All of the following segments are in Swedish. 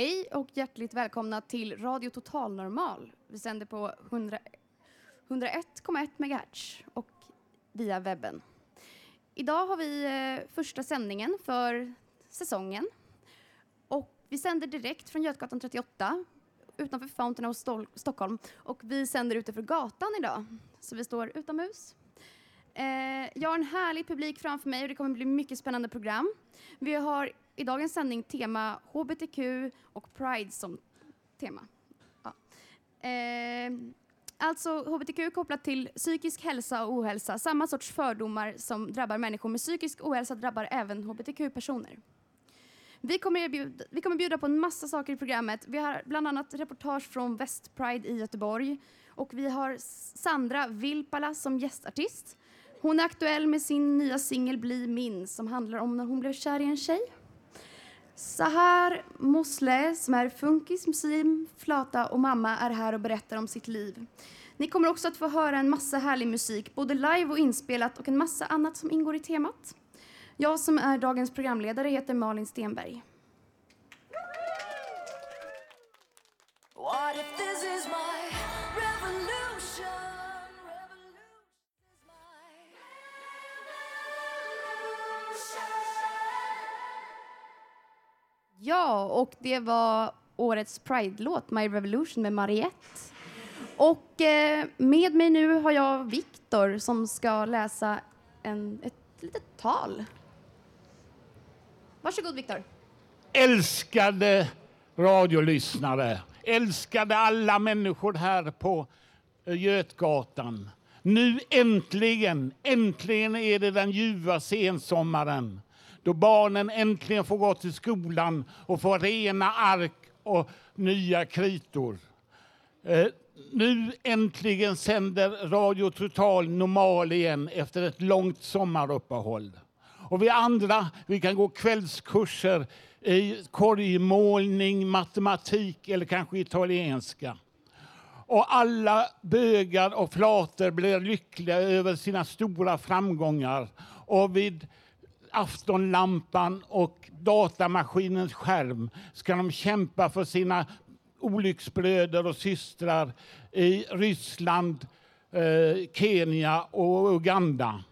Hej och hjärtligt välkomna till Radio Total Normal. Vi sänder på 101,1 MHz och via webben. Idag har vi eh, första sändningen för säsongen. Och vi sänder direkt från Götgatan 38 utanför Fountain of Stol- Stockholm. Och vi sänder utanför gatan idag, så vi står utomhus. Eh, jag har en härlig publik framför mig och det kommer bli mycket spännande program. Vi har i dagens sändning tema HBTQ och Pride som tema. Ja. Eh, alltså HBTQ kopplat till psykisk hälsa och ohälsa. Samma sorts fördomar som drabbar människor med psykisk ohälsa drabbar även HBTQ-personer. Vi kommer, erbjuda, vi kommer bjuda på en massa saker i programmet. Vi har bland annat reportage från West Pride i Göteborg. Och vi har Sandra Vilpala som gästartist. Hon är aktuell med sin nya singel Bli min som handlar om när hon blev kär i en tjej. Sahar Mosle, som är funkis, muslim, flata och mamma, är här och berättar om sitt liv. Ni kommer också att få höra en massa härlig musik, både live och inspelat och en massa annat som ingår i temat. Jag som är dagens programledare heter Malin Stenberg. Ja, och det var årets Pride-låt, My Revolution med Mariette. Och eh, med mig nu har jag Viktor som ska läsa en, ett litet tal. Varsågod Viktor. Älskade radiolyssnare, älskade alla människor här på eh, Götgatan. Nu äntligen, äntligen är det den ljuva sensommaren då barnen äntligen får gå till skolan och få rena ark och nya kritor. Eh, nu äntligen sänder Radio Total normal igen efter ett långt sommaruppehåll. Och vi andra vi kan gå kvällskurser i korgmålning, matematik eller kanske italienska. Och alla bögar och flator blir lyckliga över sina stora framgångar. Och vid aftonlampan och datamaskinens skärm ska de kämpa för sina olycksbröder och systrar i Ryssland, eh, Kenya och Uganda.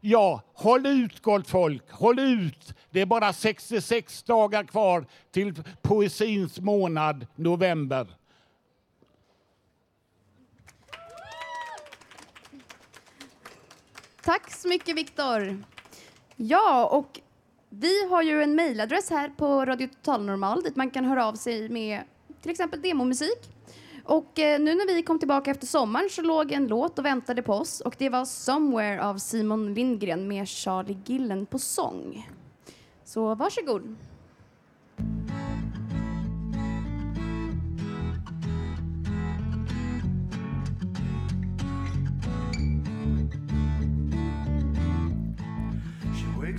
Ja, håll ut gott folk, håll ut! Det är bara 66 dagar kvar till poesins månad, november. Tack så mycket Viktor. Ja, och vi har ju en mejladress här på Radio Total Normal dit man kan höra av sig med till exempel demomusik. Och eh, nu när vi kom tillbaka efter sommaren så låg en låt och väntade på oss och det var Somewhere av Simon Lindgren med Charlie Gillen på sång. Så varsågod.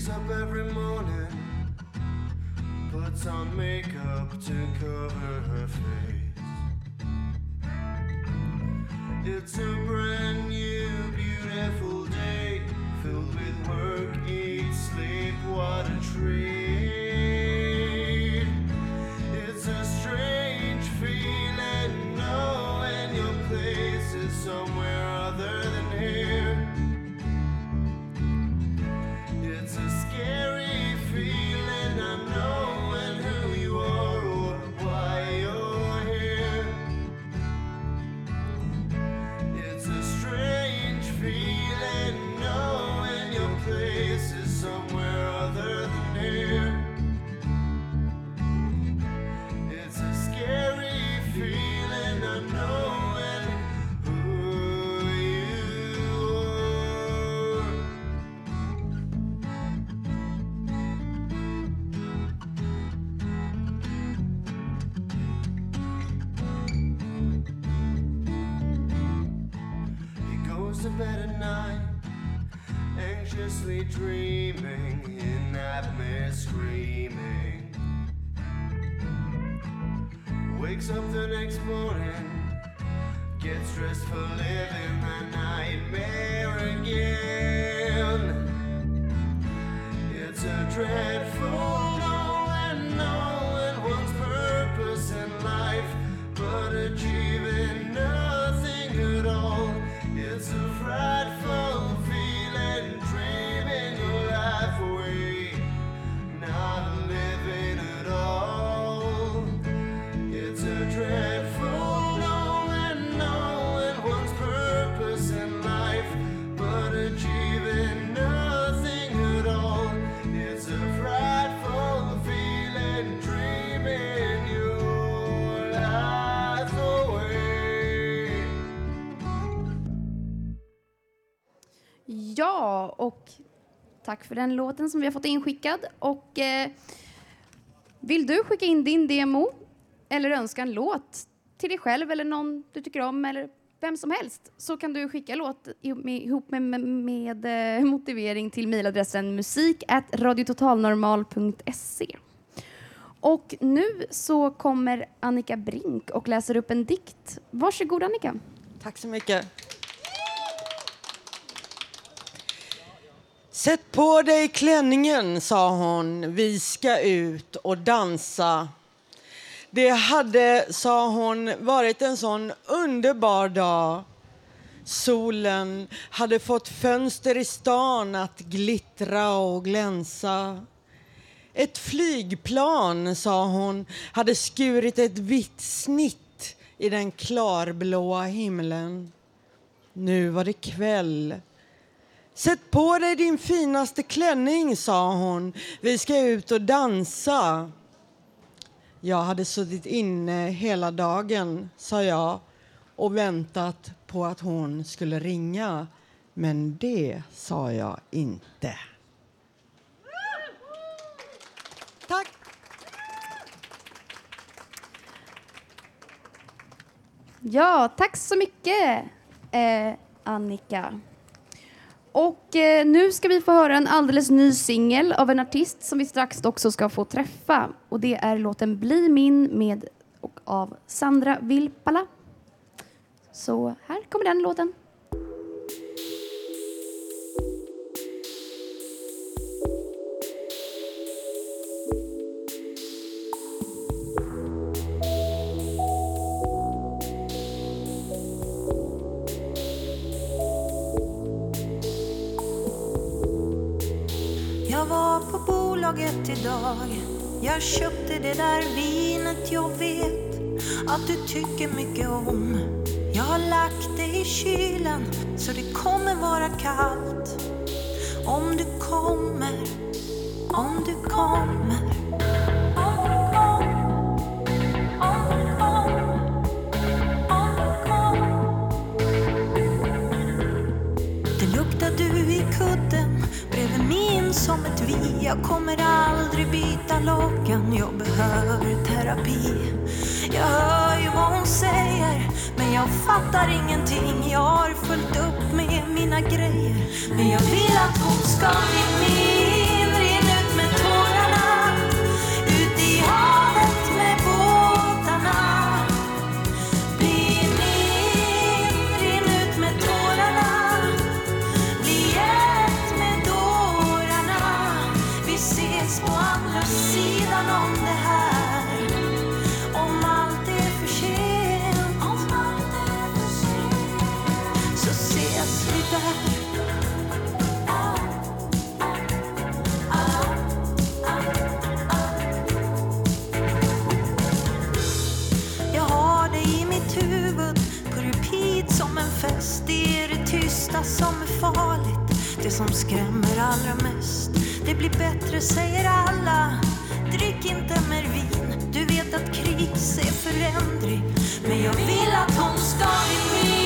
Wakes up every morning, puts on makeup to cover her face. It's a brand new, beautiful day, filled with work, eat, sleep, what a treat. dress for living. Tack för den låten som vi har fått inskickad. Och eh, vill du skicka in din demo eller önska en låt till dig själv eller någon du tycker om eller vem som helst så kan du skicka låt ihop med, med, med, eh, motivering till mejladressen musik radiototalnormal.se. Och nu så kommer Annika Brink och läser upp en dikt. Varsågod Annika. Tack så mycket. Sätt på dig klänningen, sa hon. Vi ska ut och dansa. Det hade, sa hon, varit en sån underbar dag. Solen hade fått fönster i stan att glittra och glänsa. Ett flygplan, sa hon, hade skurit ett vitt snitt i den klarblåa himlen. Nu var det kväll. Sätt på dig din finaste klänning, sa hon. Vi ska ut och dansa. Jag hade suttit inne hela dagen, sa jag och väntat på att hon skulle ringa. Men det sa jag inte. Tack! Ja, tack så mycket eh, Annika. Och eh, nu ska vi få höra en alldeles ny singel av en artist som vi strax också ska få träffa. Och det är låten Bli min med och av Sandra Vilpala. Så här kommer den låten. Bolaget idag. Jag köpte det där vinet jag vet att du tycker mycket om. Jag har lagt det i kylen så det kommer vara kallt. Om du kommer, om du kommer Jag kommer aldrig byta lakan, jag behöver terapi. Jag hör ju vad hon säger men jag fattar ingenting. Jag har fullt upp med mina grejer men jag vill att hon ska bli min. Tysta som är farligt Det som skrämmer allra mest. Det blir bättre säger alla. Drick inte mer vin. Du vet att kris är förändring Men jag vill att hon ska bli min.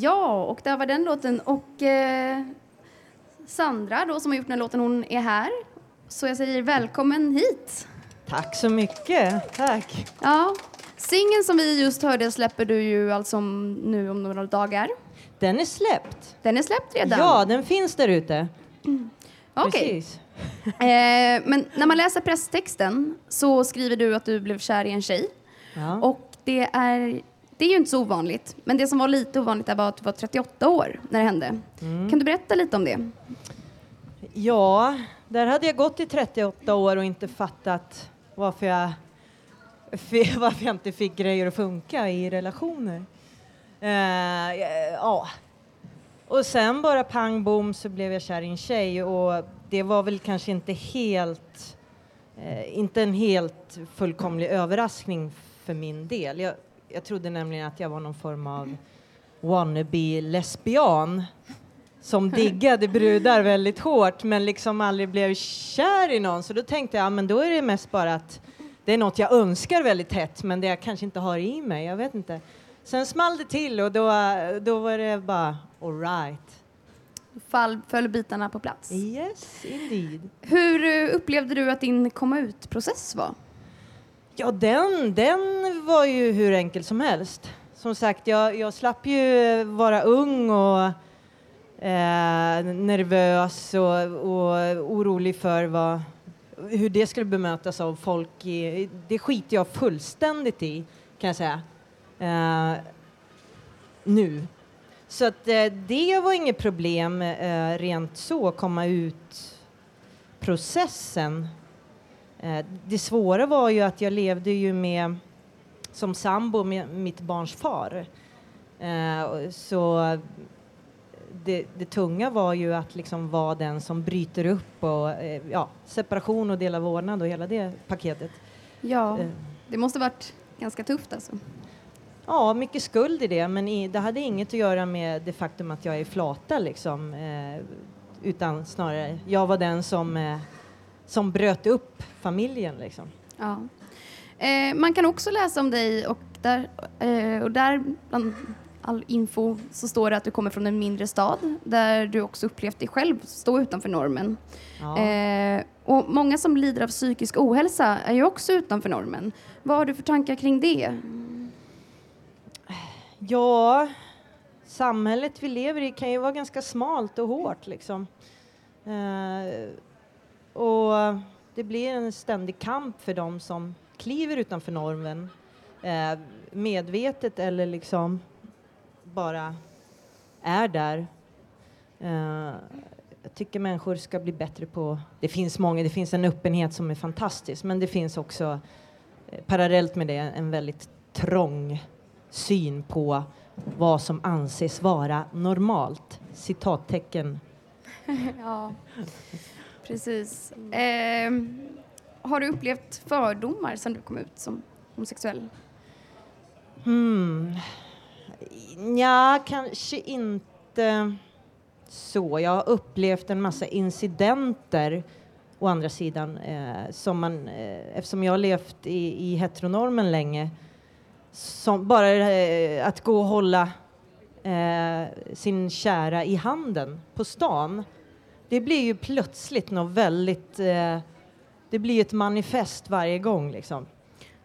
Ja, och där var den låten. Och eh, Sandra då, som har gjort den här låten, hon är här. Så jag säger välkommen hit. Tack så mycket. Tack. Ja, singeln som vi just hörde släpper du ju alltså nu om några dagar. Den är släppt. Den är släppt redan? Ja, den finns där ute. Okej. Precis. Eh, men när man läser presstexten så skriver du att du blev kär i en tjej. Ja. Och det är, det är ju inte så ovanligt. Men det som var lite ovanligt var att du var 38 år när det hände. Mm. Kan du berätta lite om det? Ja, där hade jag gått i 38 år och inte fattat varför jag, varför jag inte fick grejer att funka i relationer. Eh, ja. Och sen bara pang bom så blev jag kär i en tjej och det var väl kanske inte helt, eh, inte en helt fullkomlig överraskning för min del. Jag, jag trodde nämligen att jag var någon form av wannabe lesbian som diggade brudar väldigt hårt men liksom aldrig blev kär i någon. Så då tänkte jag, ja, men då är det mest bara att det är något jag önskar väldigt hett men det jag kanske inte har i mig, jag vet inte. Sen small det till och då, då var det bara alright. Fall, föll bitarna på plats? Yes, indeed. Hur eh, upplevde du att din komma ut-process var? Ja, den, den var ju hur enkel som helst. Som sagt, jag, jag slapp ju vara ung och eh, nervös och, och orolig för vad, hur det skulle bemötas av folk. I, det skiter jag fullständigt i, kan jag säga. Eh, nu. Så att eh, det var inget problem eh, rent så, komma ut processen. Eh, det svåra var ju att jag levde ju med som sambo med mitt barns far. Eh, så det, det tunga var ju att liksom vara den som bryter upp och eh, ja, separation och dela vårdnad och hela det paketet. Ja, det måste varit ganska tufft alltså. Ja, mycket skuld i det, men i, det hade inget att göra med det faktum att jag är flata liksom, eh, utan snarare jag var den som, eh, som bröt upp familjen liksom. Ja. Eh, man kan också läsa om dig och där, eh, och där bland all info så står det att du kommer från en mindre stad där du också upplevt dig själv stå utanför normen. Ja. Eh, och många som lider av psykisk ohälsa är ju också utanför normen. Vad har du för tankar kring det? Ja, samhället vi lever i kan ju vara ganska smalt och hårt liksom. Eh, och det blir en ständig kamp för dem som kliver utanför normen. Eh, medvetet eller liksom bara är där. Eh, jag tycker människor ska bli bättre på... Det finns många, det finns en öppenhet som är fantastisk men det finns också eh, parallellt med det en väldigt trång syn på vad som anses vara normalt. Citattecken. ja, precis. Eh, har du upplevt fördomar sedan du kom ut som homosexuell? Hmm. Ja, kanske inte så. Jag har upplevt en massa incidenter å andra sidan eh, som man, eh, eftersom jag har levt i, i heteronormen länge, som bara eh, att gå och hålla eh, sin kära i handen på stan, det blir ju plötsligt något väldigt, eh, det blir ett manifest varje gång liksom.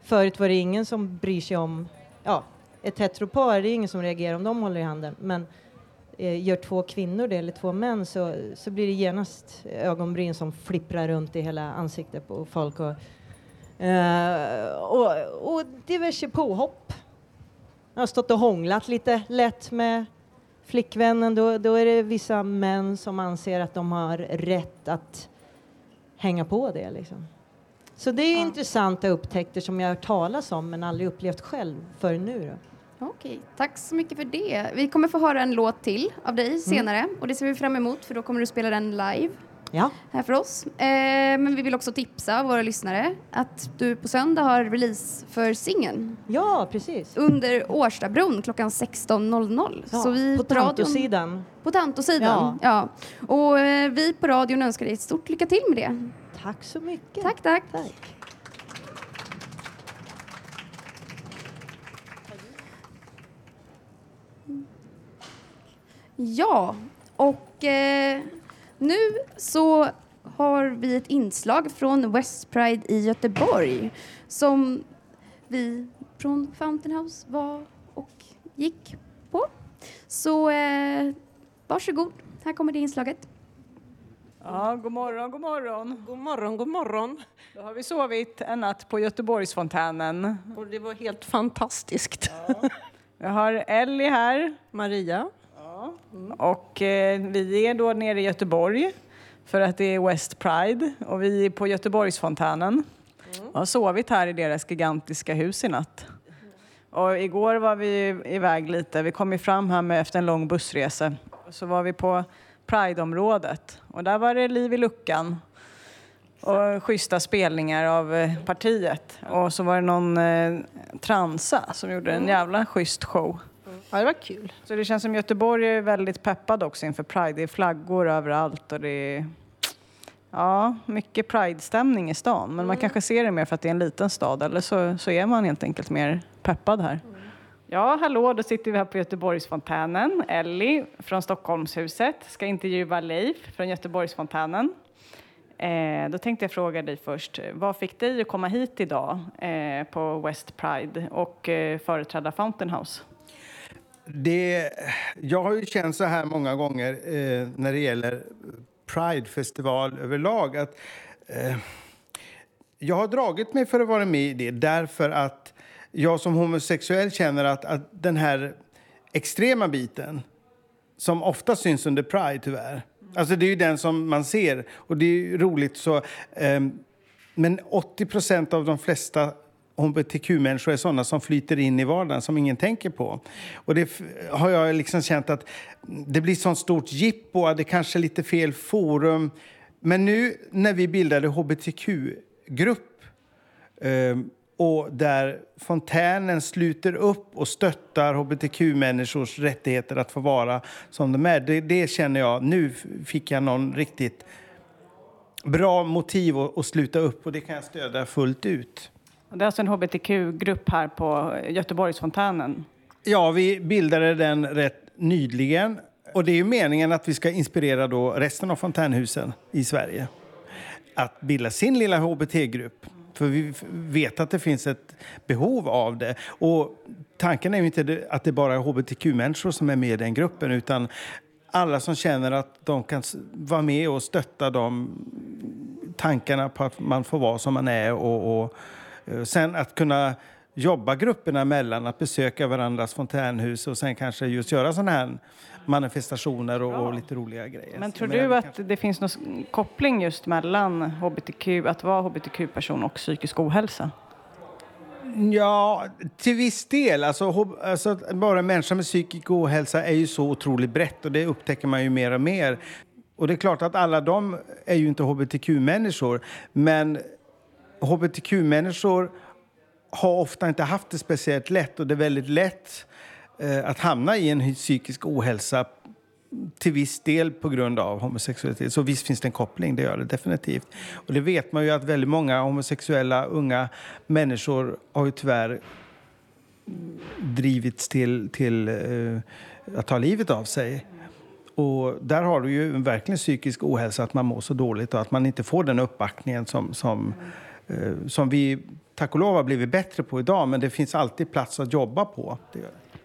Förut var det ingen som bryr sig om, ja, ett heteropar, det är ingen som reagerar om de håller i handen, men eh, gör två kvinnor det, eller två män, så, så blir det genast ögonbryn som flipprar runt i hela ansiktet på folk. Och, eh, och, och diverse påhopp. Jag har stått och hånglat lite lätt med flickvännen, då, då är det vissa män som anser att de har rätt att hänga på det. Liksom. Så det är intressanta upptäckter som jag har hört talas om men aldrig upplevt själv förrän nu. Då. Okej, tack så mycket för det. Vi kommer få höra en låt till av dig senare och det ser vi fram emot för då kommer du spela den live Ja. här för oss. Eh, men vi vill också tipsa våra lyssnare att du på söndag har release för singeln. Ja, precis. Under Årstabron klockan 16.00. Ja, Så vi på Tantosidan. På Tantosidan, ja. Och eh, vi på radion önskar dig ett stort lycka till med det. Tack så mycket. Tack, tack. Tack. Ja, och eh, nu så har vi ett inslag från West Pride i Göteborg som vi från Fountain House var och gick på. Så eh, varsågod, här kommer det inslaget. Ja, god morgon, god morgon. God morgon, god morgon. Då har vi sovit en natt på Göteborgsfontänen. Och det var helt fantastiskt. Jag har Ellie här. Maria. Och eh, vi är då nere i Göteborg för att det är West Pride och vi är på Göteborgsfontänen. Jag har sovit här i deras gigantiska hus i natt. Och igår var vi iväg lite. Vi kom ju fram här med, efter en lång bussresa. Så var vi på Pride-området och där var det liv i luckan och schyssta spelningar av eh, partiet. Och så var det någon eh, transa som gjorde en jävla schysst show. Ja, det var kul. Så det känns som Göteborg är väldigt peppad också inför Pride. Det är flaggor överallt och det är ja, mycket Pride-stämning i stan. Men man kanske ser det mer för att det är en liten stad eller så, så är man helt enkelt mer peppad här. Ja, hallå, då sitter vi här på Göteborgsfontänen. Ellie från Stockholmshuset ska intervjua Leif från Göteborgsfontänen. Eh, då tänkte jag fråga dig först, vad fick dig att komma hit idag eh, på West Pride och eh, företräda Fountain House? Det, jag har ju känt så här många gånger eh, när det gäller Pride-festival överlag att eh, jag har dragit mig för att vara med i det därför att jag som homosexuell känner att, att den här extrema biten som ofta syns under Pride, tyvärr. Alltså det är ju den som man ser och det är ju roligt så. Eh, men 80 av de flesta hbtq-människor är sådana som flyter in i vardagen som ingen tänker på. Och det har jag liksom känt att det blir sånt stort jippo, det kanske är lite fel forum. Men nu när vi bildade hbtq-grupp eh, och där fontänen sluter upp och stöttar hbtq-människors rättigheter att få vara som de är. Det, det känner jag, nu fick jag någon riktigt bra motiv att, att sluta upp och det kan jag stödja fullt ut. Det är alltså en hbtq-grupp här på Göteborgsfontänen. Ja, vi bildade den rätt nyligen. Och det är ju meningen att vi ska inspirera då resten av fontänhusen i Sverige att bilda sin lilla hbt-grupp. För vi vet att det finns ett behov av det. Och tanken är ju inte att det bara är hbtq-människor som är med i den gruppen utan alla som känner att de kan vara med och stötta de tankarna på att man får vara som man är och, och sen att kunna jobba grupperna emellan, att besöka varandras fontänhus och sen kanske just göra sådana här manifestationer och, och lite roliga grejer. Men tror du att det finns någon koppling just mellan hbtq, att vara hbtq-person och psykisk ohälsa? Ja, till viss del. Alltså, alltså, en människa med psykisk ohälsa är ju så otroligt brett och det upptäcker man ju mer och mer. Och det är klart att alla de är ju inte hbtq-människor, men hbtq-människor har ofta inte haft det speciellt lätt och det är väldigt lätt eh, att hamna i en psykisk ohälsa till viss del på grund av homosexualitet. Så visst finns det en koppling, det gör det definitivt. Och det vet man ju att väldigt många homosexuella unga människor har ju tyvärr drivits till, till eh, att ta livet av sig. Och där har du ju verkligen psykisk ohälsa, att man mår så dåligt och att man inte får den uppbackningen som, som, som vi tack och lov har blivit bättre på idag. Men det finns alltid plats att jobba på.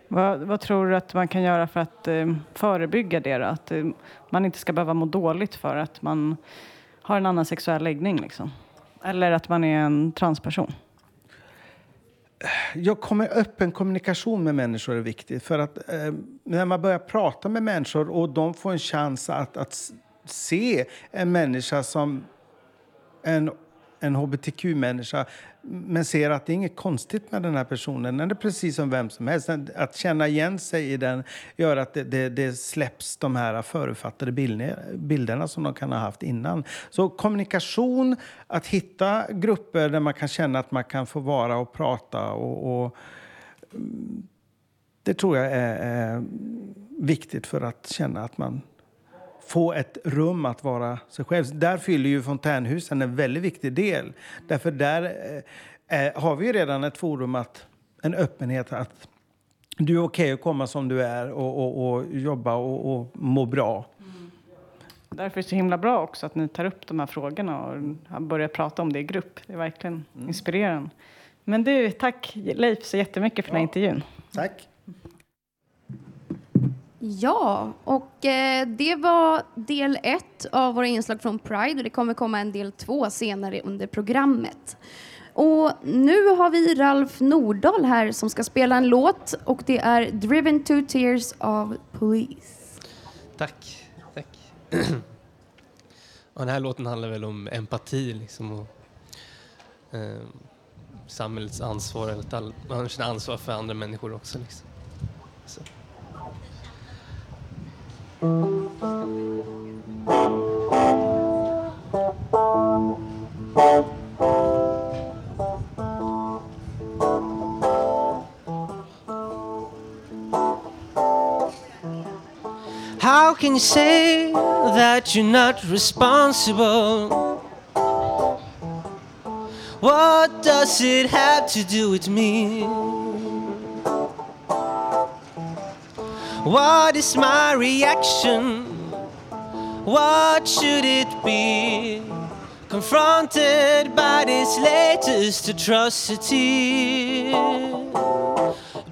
Vad, vad tror du att man kan göra för att eh, förebygga det? Då? Att eh, man inte ska behöva må dåligt för att man har en annan sexuell läggning? Liksom. Eller att man är en transperson? Jag kommer, öppen kommunikation med människor är viktigt. För att eh, när man börjar prata med människor och de får en chans att, att se en människa som en en hbtq-människa men ser att det är inget konstigt med den här personen. Den är precis som vem som helst. Att känna igen sig i den gör att det, det, det släpps de här förutfattade bilderna, bilderna som de kan ha haft innan. Så kommunikation, att hitta grupper där man kan känna att man kan få vara och prata och, och mm, det tror jag är, är viktigt för att känna att man få ett rum att vara sig själv. Där fyller ju fontänhusen en väldigt viktig del. Därför där eh, har vi ju redan ett forum, att, en öppenhet att du är okej okay att komma som du är och, och, och jobba och, och må bra. Därför är det så himla bra också att ni tar upp de här frågorna och börjar prata om det i grupp. Det är verkligen mm. inspirerande. Men du, tack Leif så jättemycket för den här intervjun. Tack. Ja, och eh, det var del ett av våra inslag från Pride och det kommer komma en del två senare under programmet. Och nu har vi Ralf Nordahl här som ska spela en låt och det är Driven to Tears av Police. Tack, tack. och den här låten handlar väl om empati liksom och eh, samhällets ansvar, eller att all, man känner ansvar för andra människor också. Liksom. Så. How can you say that you're not responsible? What does it have to do with me? What is my reaction? What should it be? Confronted by this latest atrocity,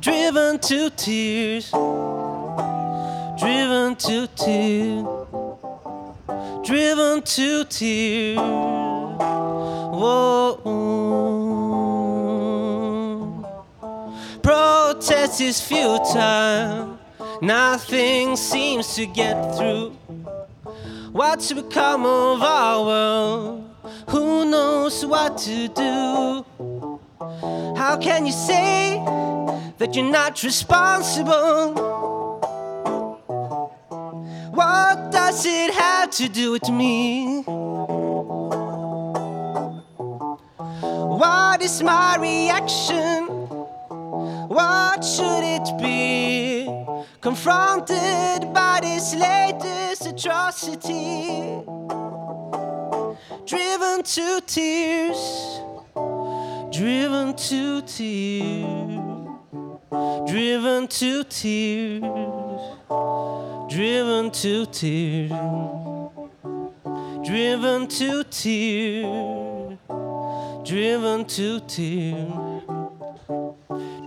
driven to tears, driven to tears, driven to tears. Whoa. Protest is futile Nothing seems to get through. What's become of our world? Who knows what to do? How can you say that you're not responsible? What does it have to do with me? What is my reaction? What should it be? confronted by this latest atrocity, driven to tears, driven to tears, driven to tears, driven to tears, driven to tears, driven to tears,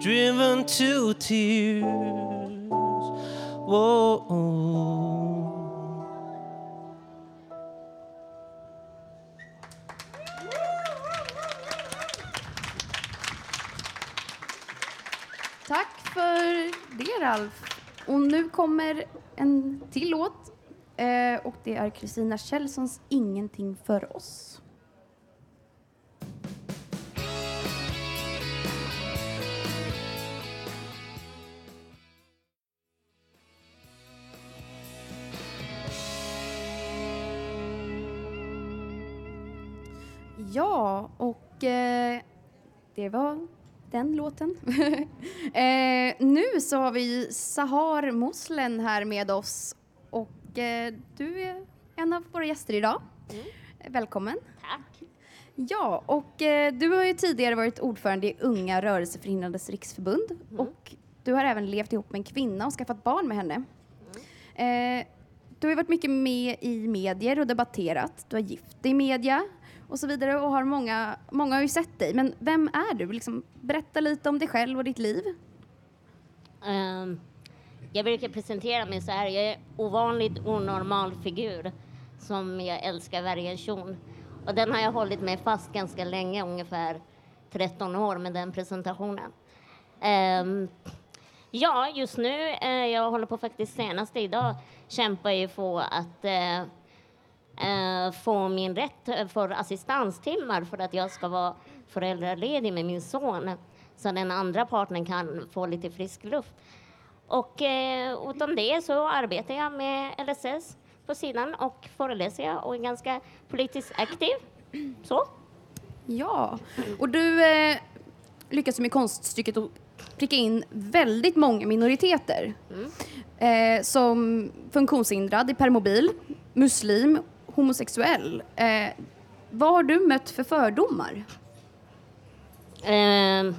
driven to tears. Whoa. Tack för det Ralf. Och nu kommer en till låt. Eh, och det är Kristina Kjellsons Ingenting för oss. Ja, och eh, det var den låten. eh, nu så har vi Sahar Moslen här med oss och eh, du är en av våra gäster idag. Mm. Välkommen. Tack. Ja, och eh, du har ju tidigare varit ordförande i Unga rörelseförhindrades riksförbund mm. och du har även levt ihop med en kvinna och skaffat barn med henne. Mm. Eh, du har varit mycket med i medier och debatterat. Du har gift dig i media och så vidare och har många, många har ju sett dig. Men vem är du? Liksom, berätta lite om dig själv och ditt liv. Um, jag brukar presentera mig så här. Jag är ovanligt onormal figur som jag älskar variation. Och den har jag hållit mig fast ganska länge, ungefär 13 år med den presentationen. Um, ja, just nu, uh, jag håller på faktiskt senast idag, kämpar ju på att uh, eh, få min rätt för assistanstimmar för att jag ska vara föräldraledig med min son så den andra partnern kan få lite frisk luft. Och eh, utom det så arbetar jag med LSS på sidan och föreläser jag och är ganska politiskt aktiv. Så. Ja, och du eh, lyckas med konststycket att pricka in väldigt många minoriteter. Eh, som funktionshindrad i permobil, muslim, homosexuell. Eh, vad har du mött för fördomar? Eh,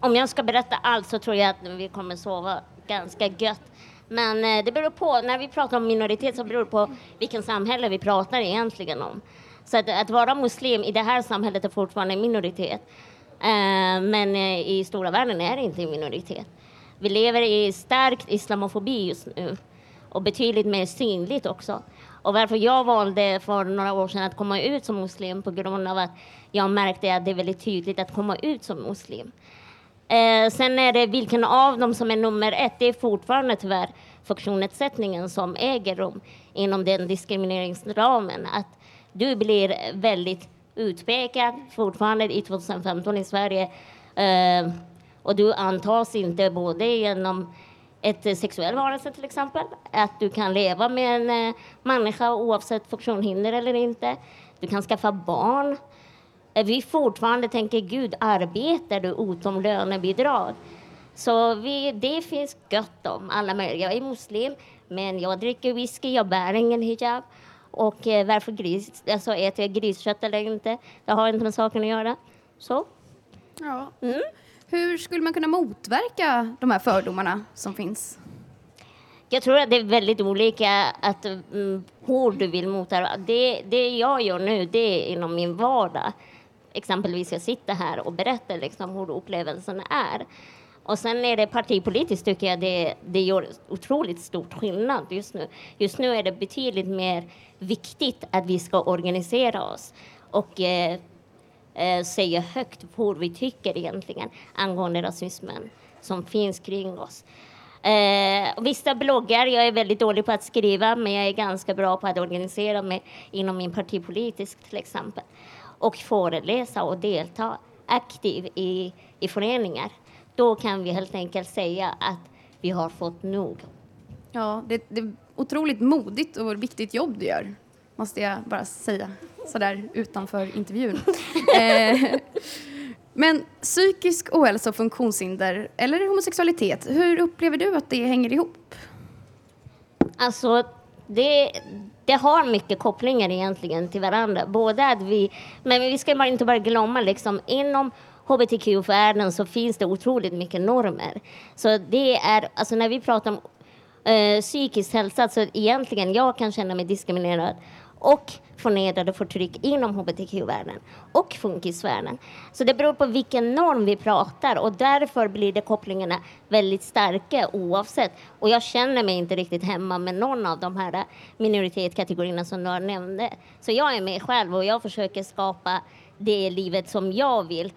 om jag ska berätta allt så tror jag att vi kommer sova ganska gött. Men eh, det beror på, när vi pratar om minoritet så beror det på vilken samhälle vi pratar egentligen om. Så att, att vara muslim i det här samhället är fortfarande en minoritet. Eh, men eh, i stora världen är det inte en minoritet. Vi lever i stark islamofobi just nu och betydligt mer synligt också. Och varför jag valde för några år sedan att komma ut som muslim på grund av att jag märkte att det är väldigt tydligt att komma ut som muslim. Eh, sen är det vilken av dem som är nummer ett. Det är fortfarande tyvärr funktionsnedsättningen som äger rum inom den diskrimineringsramen. Att du blir väldigt utpekad fortfarande i 2015 i Sverige. Eh, och du antas inte både genom ett eh, sexuell varelse till exempel, att du kan leva med en eh, människa oavsett funktionshinder eller inte. Du kan skaffa barn. Eh, Vi fortfarande tänker Gud, arbetar du utom lönebidrag? Så vi, det finns gott om alla möjliga. Jag är muslim, men jag dricker whisky, jag bär ingen hijab. Och eh, varför gris, alltså äter jag griskött eller inte, det har inte med saken att göra. Så. Ja. Hur skulle man kunna motverka de här fördomarna som finns? Jag tror att det är väldigt olika att, mm, hur du vill motarbeta. Det, det jag gör nu, det är inom min vardag. Exempelvis jag sitter här och berättar liksom hur upplevelsen är. Och sen är det partipolitiskt tycker jag det, det gör otroligt stort skillnad just nu. Just nu är det betydligt mer viktigt att vi ska organisera oss och eh, eh, säga högt vad vi tycker egentligen angående rasismen som finns kring oss. Eh, vissa bloggar, jag är väldigt dålig på att skriva men jag är ganska bra på att organisera mig inom min partipolitisk till exempel. Och föreläsa och delta aktiv i, i föreningar. Då kan vi helt enkelt säga att vi har fått nog. Ja, det, det är otroligt modigt och viktigt jobb du gör, måste jag bara säga sådär utanför intervjun. eh, men psykisk ohälsa och funktionshinder, eller homosexualitet, hur upplever du att det hänger ihop? Alltså, det, det har mycket kopplingar egentligen till varandra. Både att vi, men vi ska bara inte bara glömma liksom inom hbtq-världen så finns det otroligt mycket normer. Så det är, alltså när vi pratar om eh, psykisk hälsa, så egentligen jag kan känna mig diskriminerad och förnedrade förtryck inom hbtq-världen och funkisvärlden. Så det beror på vilken norm vi pratar och därför blir det kopplingarna väldigt starka oavsett. Och jag känner mig inte riktigt hemma med någon av de här minoritetskategorierna som du nämnde. Så jag är mig själv och jag försöker skapa det livet som jag vill.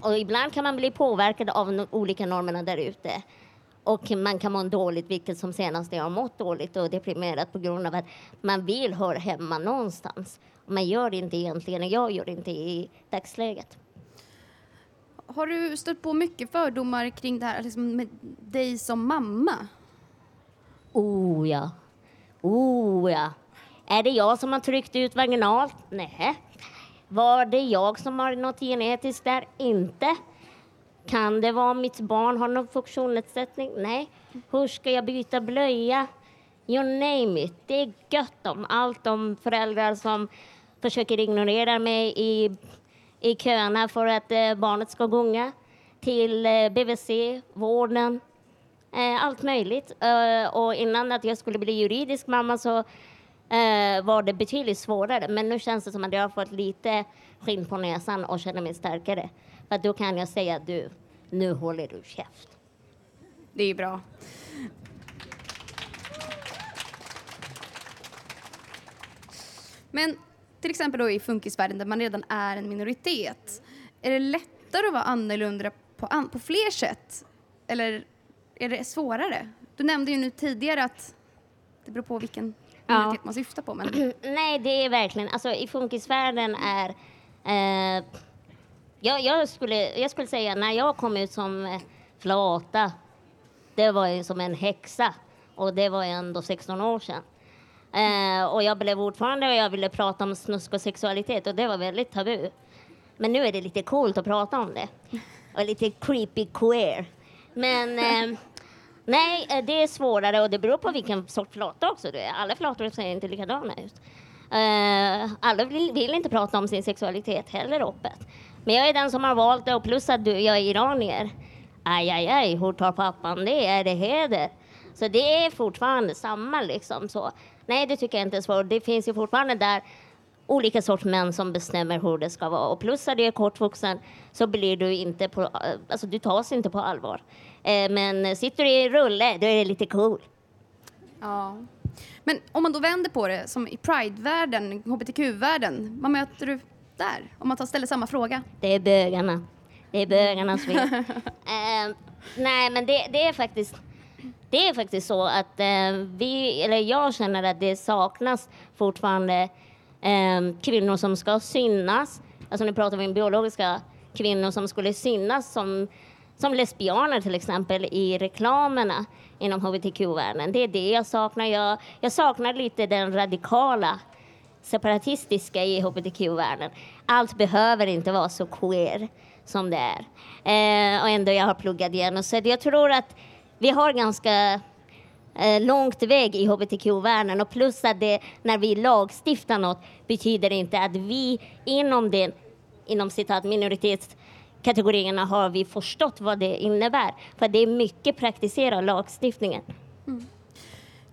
Och ibland kan man bli påverkad av olika normerna där ute. Och man kan må dåligt, vilket som senast jag har mått dåligt och deprimerat på grund av att man vill höra hemma någonstans. Man gör det inte egentligen och jag gör det inte i dagsläget. Har du stött på mycket fördomar kring det här liksom med dig som mamma? Oh ja. Oh ja. Är det jag som har tryckt ut vaginalt? Nej. Var det jag som har något genetiskt där? Inte. Kan det vara mitt barn har någon funktionsnedsättning? Nej. Hur ska jag byta blöja? You name it. Det är gött om allt om föräldrar som försöker ignorera mig i, i köerna för att eh, barnet ska gunga till eh, BVC, vården, eh, allt möjligt. Eh, och innan att jag skulle bli juridisk mamma så eh, var det betydligt svårare. Men nu känns det som att jag har fått lite skinn på näsan och känner mig starkare. För då kan jag säga du, nu håller du käft. Det är bra. Men till exempel då i funkisvärlden där man redan är en minoritet, är det lättare att vara annorlunda på, an- på fler sätt? Eller är det svårare? Du nämnde ju nu tidigare att det beror på vilken... minoritet man syftar på. Men... Nej, det är verkligen, alltså i funkisvärlden är, eh, jag, jag, skulle, jag skulle säga när jag kom ut som eh, flata, det var ju som en häxa och det var ju ändå 16 år sedan. Eh, och jag blev ordförande och jag ville prata om snusk och sexualitet och det var väldigt tabu. Men nu är det lite coolt att prata om det. Och lite creepy queer. Men eh, nej, eh, det är svårare och det beror på vilken sorts flata också du är. Alla flator ser inte likadana ut. Eh, alla vill, vill inte prata om sin sexualitet heller öppet. Men jag är den som har valt det och plus att du, jag är iranier. Aj, aj, aj, hur tar pappan det? Är det heder? Så det är fortfarande samma liksom. Så, nej, det tycker jag inte är svårt. Det finns ju fortfarande där olika sorts män som bestämmer hur det ska vara. Och plus att du är kortvuxen så blir du inte på, eh, alltså du tas inte på allvar. Eh, men sitter du i rulle, då är det lite cool. Ja. Men om man då vänder på det, som i Pride-världen, hbtq-världen, vad möter du där? Om man tar, ställer samma fråga. Det är bögarna. Det är bögarnas fel. eh, nej, men det, det, är faktiskt det är faktiskt så att eh, vi, eller jag känner att det saknas fortfarande eh, kvinnor som ska synas. Alltså nu pratar vi om biologiska kvinnor som skulle synas som, som lesbianer till exempel i reklamerna inom hbtq-världen. Det är det jag saknar. Jag, jag saknar lite den radikala separatistiska i hbtq-världen. Allt behöver inte vara så queer som det är. Eh, och ändå jag har pluggat igen. Så jag tror att vi har ganska eh, långt väg i hbtq-världen och plus att det, när vi lagstiftar något betyder det inte att vi inom den inom citat minoritetskategorierna har vi förstått vad det innebär. För det är mycket praktiserad. lagstiftningen. Mm.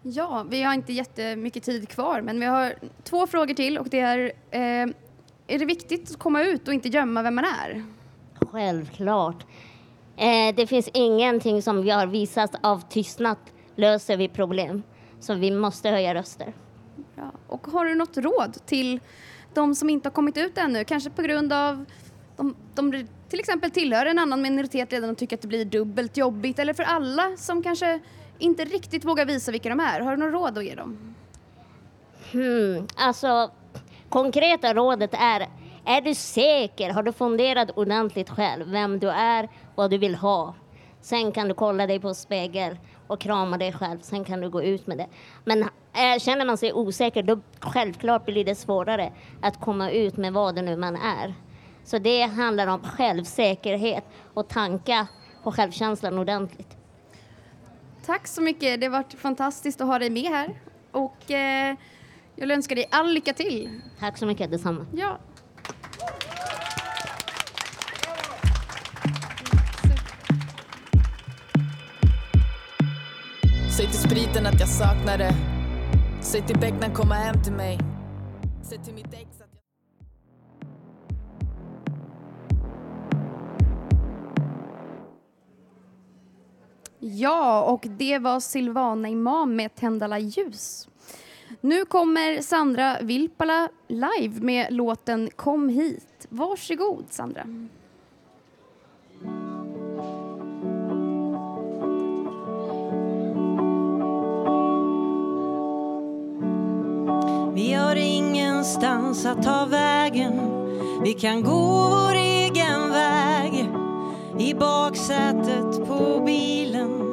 Ja, vi har inte jättemycket tid kvar, men vi har två frågor till och det är eh, är det viktigt att komma ut och inte gömma vem man är? Självklart. Eh, det finns ingenting som vi har visat av tystnad löser vi problem. Så vi måste höja röster. Bra. Och har du något råd till de som inte har kommit ut ännu? Kanske på grund av de, de till exempel tillhör en annan minoritet redan och tycker att det blir dubbelt jobbigt. Eller för alla som kanske inte riktigt vågar visa vilka de är. Har du något råd att ge dem? Hmm, alltså, konkreta rådet är, är du säker? Har du funderat ordentligt själv vem du är, vad du vill ha? Sen kan du kolla dig på spegel och krama dig själv, sen kan du gå ut med det. Men äh, känner man sig osäker, då självklart blir det svårare att komma ut med vad det nu man är. Så det handlar om självsäkerhet och tanka på självkänslan ordentligt. Tack så mycket. Det har varit fantastiskt att ha dig med här. Och eh, jag vill önska dig all lycka till. Tack så mycket, detsamma. Ja. Säg till spriten att jag saknar det. Säg till becknen komma hem till mig. Säg till mitt ex Ja, och det var Silvana Imam med Tändala ljus. Nu kommer Sandra Vilpala live med låten Kom hit. Varsågod Sandra. Vi har ingenstans att ta vägen Vi kan gå vår egen väg i baksätet på bilen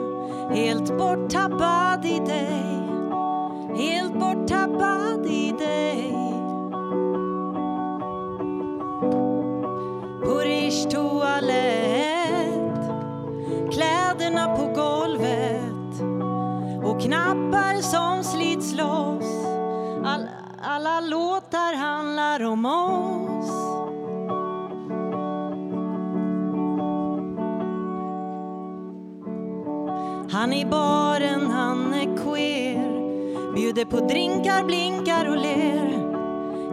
Helt borttappad i dig. Helt borttappad i dig. På Rish toalett Kläderna på golvet. Och knappar som slits loss. All, alla låtar handlar om oss. Han i baren, han är queer. Bjuder på drinkar, blinkar och ler.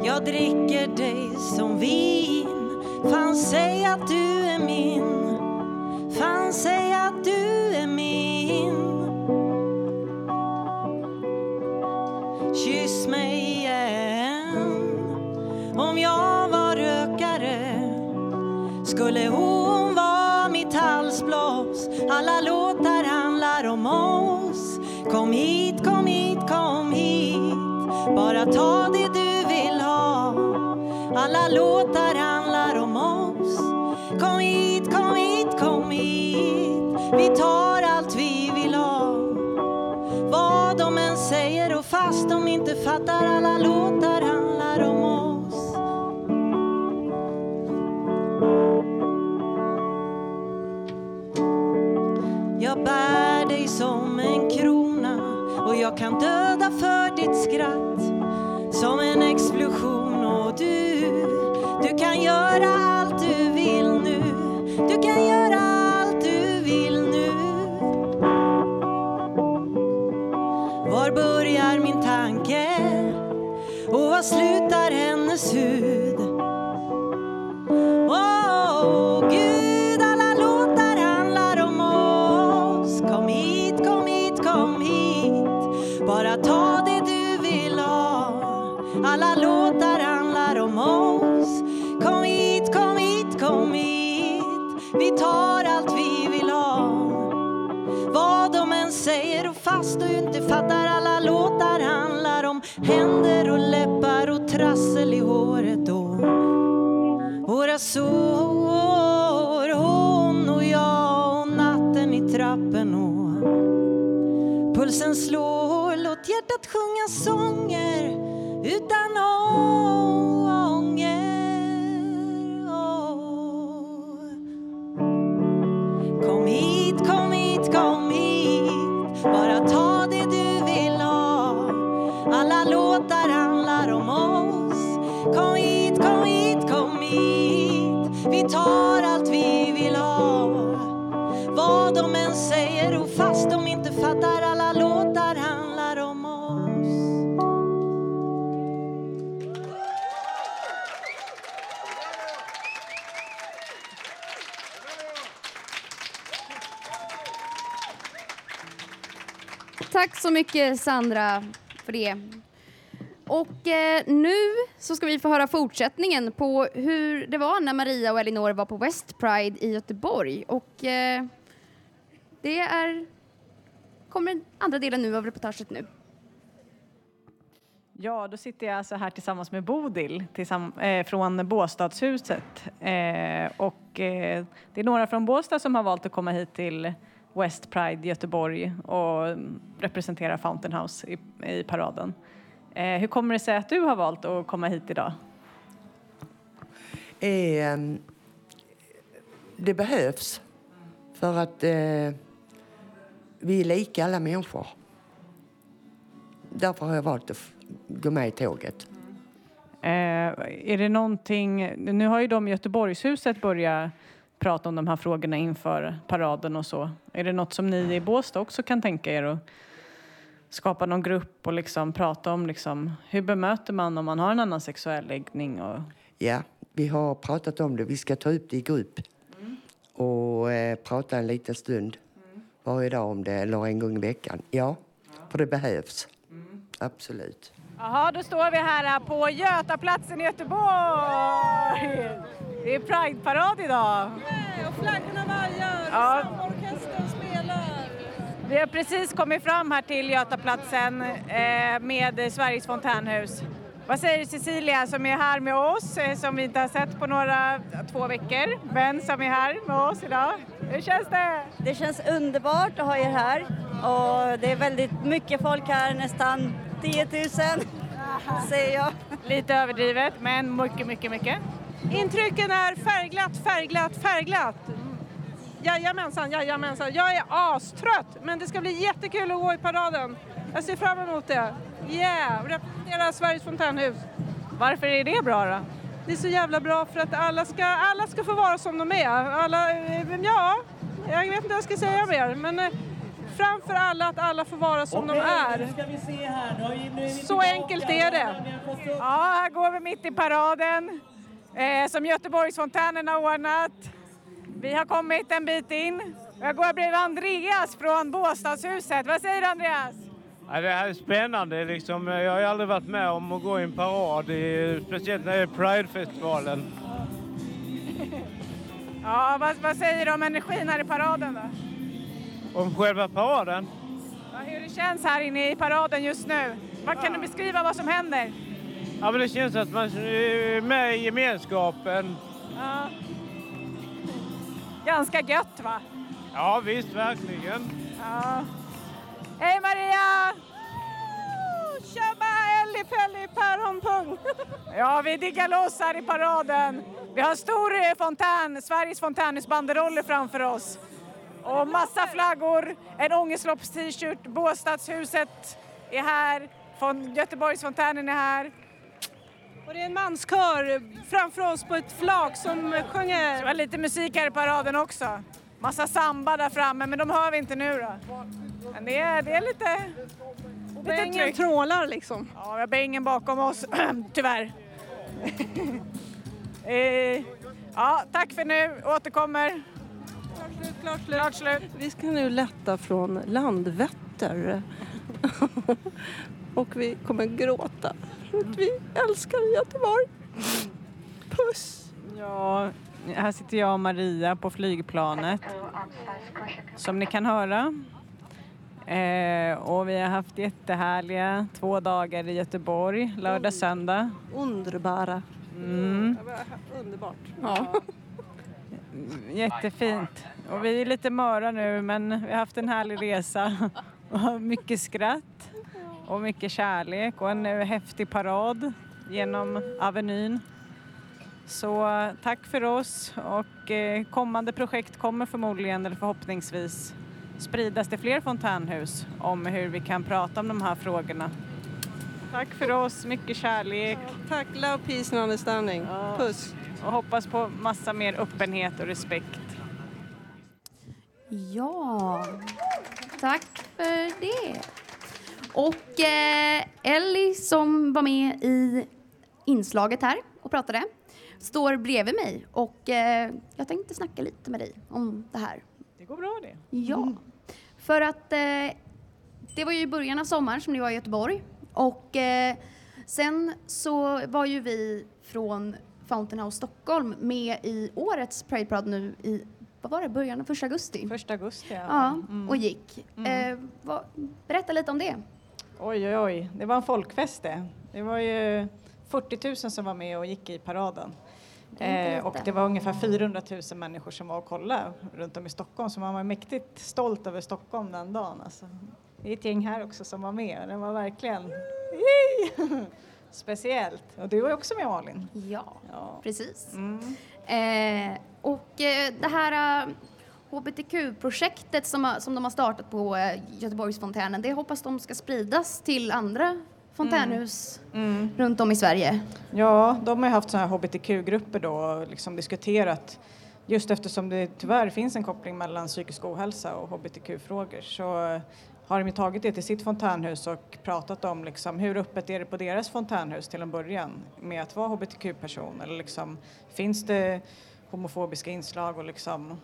Jag dricker dig som vin. Fan, säg att du är min. Fan, säg att du är min. Kyss mig igen. Om jag var rökare Skulle hon vara mitt halsblås Alla låtar Kom hit, kom hit, kom hit Bara ta det du vill ha. Alla låtar handlar om oss. Kom hit, kom hit, kom hit. Vi tar allt vi vill ha. Vad de än säger och fast de inte fattar alla låtar handlar om oss. Jag bär och jag kan döda för ditt skratt som en explosion och du, du kan göra allt du vill nu. Du kan göra allt du vill nu. Var börjar min tanke och var slutar hennes hud? Sår, hon och jag och natten i trappen och pulsen slår. Låt hjärtat sjunga sånger utan ånger. Där alla låtar handlar om oss. Tack så mycket Sandra för det. Och eh, nu så ska vi få höra fortsättningen på hur det var när Maria och Elinor var på West Pride i Göteborg. Och eh, det är, kommer den andra delen nu av reportaget nu. Ja, då sitter jag alltså här tillsammans med Bodil tillsamm- eh, från Båstadshuset. Eh, och eh, det är några från Båstad som har valt att komma hit till West Pride Göteborg och mm, representera Fountain House i, i paraden. Eh, hur kommer det sig att du har valt att komma hit idag? Eh, det behövs för att eh, vi är lika alla människor. Därför har jag valt att gå med i tåget. Eh, är det någonting, nu har ju de i Göteborgshuset börjat prata om de här frågorna inför paraden och så. Är det något som ni i Båstad också kan tänka er att skapa någon grupp och liksom prata om liksom, hur bemöter man om man har en annan sexuell läggning? Och... Ja, vi har pratat om det. Vi ska ta upp det i grupp och eh, prata en liten stund varje dag om det, eller en gång i veckan. Ja, för det behövs. Absolut. Jaha, då står vi här på Götaplatsen i Göteborg. Det är Prideparad idag. Och flaggorna vajar, Ja. orkestern spelar. Vi har precis kommit fram här till Götaplatsen eh, med Sveriges fontänhus. Vad säger Cecilia som är här med oss, eh, som vi inte har sett på några, två veckor, men som är här med oss idag? Hur känns det? Det känns underbart att ha er här och det är väldigt mycket folk här, nästan 10 000 säger jag. Lite överdrivet, men mycket, mycket, mycket. Intrycken är färgglatt, färgglatt, färgglatt. Jajamensan, jajamensan. Jag är astrött, men det ska bli jättekul att gå i paraden. Jag ser fram emot det. Yeah, representera Sveriges fontänhus. Varför är det bra då? Det är så jävla bra för att alla ska, alla ska få vara som de är. Alla, eh, ja, jag vet inte vad jag ska säga mer, men eh, framför alla att alla får vara som de är. Så enkelt är det. Ja, här går vi mitt i paraden eh, som Göteborgsfontänen har ordnat. Vi har kommit en bit in. Jag går bredvid Andreas från Båstadshuset. Vad säger du Andreas? Ja, det här är spännande. Liksom, jag har aldrig varit med om att gå i en parad, i, speciellt när det är Pridefestivalen. Ja, vad, vad säger du om energin här i paraden då? Om själva paraden? Ja, hur det känns här inne i paraden just nu? Vad kan du beskriva vad som händer? Ja, men det känns att man är med i gemenskapen. Ja. Ganska gött va? Ja, visst, verkligen. Ja. Hej Maria! Tjabba Elli Pelli Päronpung! Ja, vi diggar loss här i paraden. Vi har en stor eh, fontän, Sveriges fontänhusbanderoller framför oss. Och massa flaggor, en ångestlopps-t-shirt, Båstadshuset är här, Fon- Göteborgsfontänen är här. Och det är en manskör framför oss på ett flak som sjunger. Det var lite musik här i paraden också. Massa samba där framme, men de hör vi inte nu då. Men det är, det är lite... lite bängen tryck. trålar liksom. Ja, vi har bängen bakom oss, tyvärr. eh, ja, tack för nu, återkommer. Klart slut. Klart slut. Vi ska nu lätta från Landvetter. Och vi kommer gråta. För att vi älskar Göteborg. Puss! Ja, här sitter jag och Maria på flygplanet. Som ni kan höra. Eh, och vi har haft jättehärliga två dagar i Göteborg, lördag, söndag. Underbara. Mm. Underbart. Ja. Jättefint. Och vi är lite möra nu men vi har haft en härlig resa. Och mycket skratt och mycket kärlek och en häftig parad genom Avenyn. Så tack för oss och eh, kommande projekt kommer förmodligen eller förhoppningsvis spridas till fler fontänhus om hur vi kan prata om de här frågorna. Tack för oss, mycket kärlek. Tack, love, peace and understanding. Puss! Och hoppas på massa mer öppenhet och respekt. Ja, tack för det. Och eh, Ellie som var med i inslaget här och pratade står bredvid mig och eh, jag tänkte snacka lite med dig om det här. Det går bra det. Ja, för att eh, det var ju i början av sommaren som ni var i Göteborg och eh, sen så var ju vi från Fountain House Stockholm med i årets Pride Parade nu i vad var det, början av första augusti? Första augusti, ja. Ja, Mm. och gick. Mm. Eh, vad, berätta lite om det. Oj, oj, oj. Det var en folkfest det. Det var ju 40 000 som var med och gick i paraden. Eh, och det var ungefär 400 000 människor som var och kollade runt om i Stockholm. Så man var mäktigt stolt över Stockholm den dagen. Alltså. Det är ett gäng här också som var med och det var verkligen speciellt. Och du var också med Malin. Ja, precis. Mm. Eh, och eh, det här eh, HBTQ-projektet som, som de har startat på eh, Göteborgsfontänen, det hoppas de ska spridas till andra fontänhus Mm. runt om i Sverige. Ja, de har haft sådana här hbtq-grupper då och liksom diskuterat just eftersom det tyvärr finns en koppling mellan psykisk ohälsa och hbtq-frågor så har de tagit det till sitt fontänhus och pratat om liksom hur öppet är det på deras fontänhus till en början med att vara hbtq-person eller liksom finns det homofobiska inslag och liksom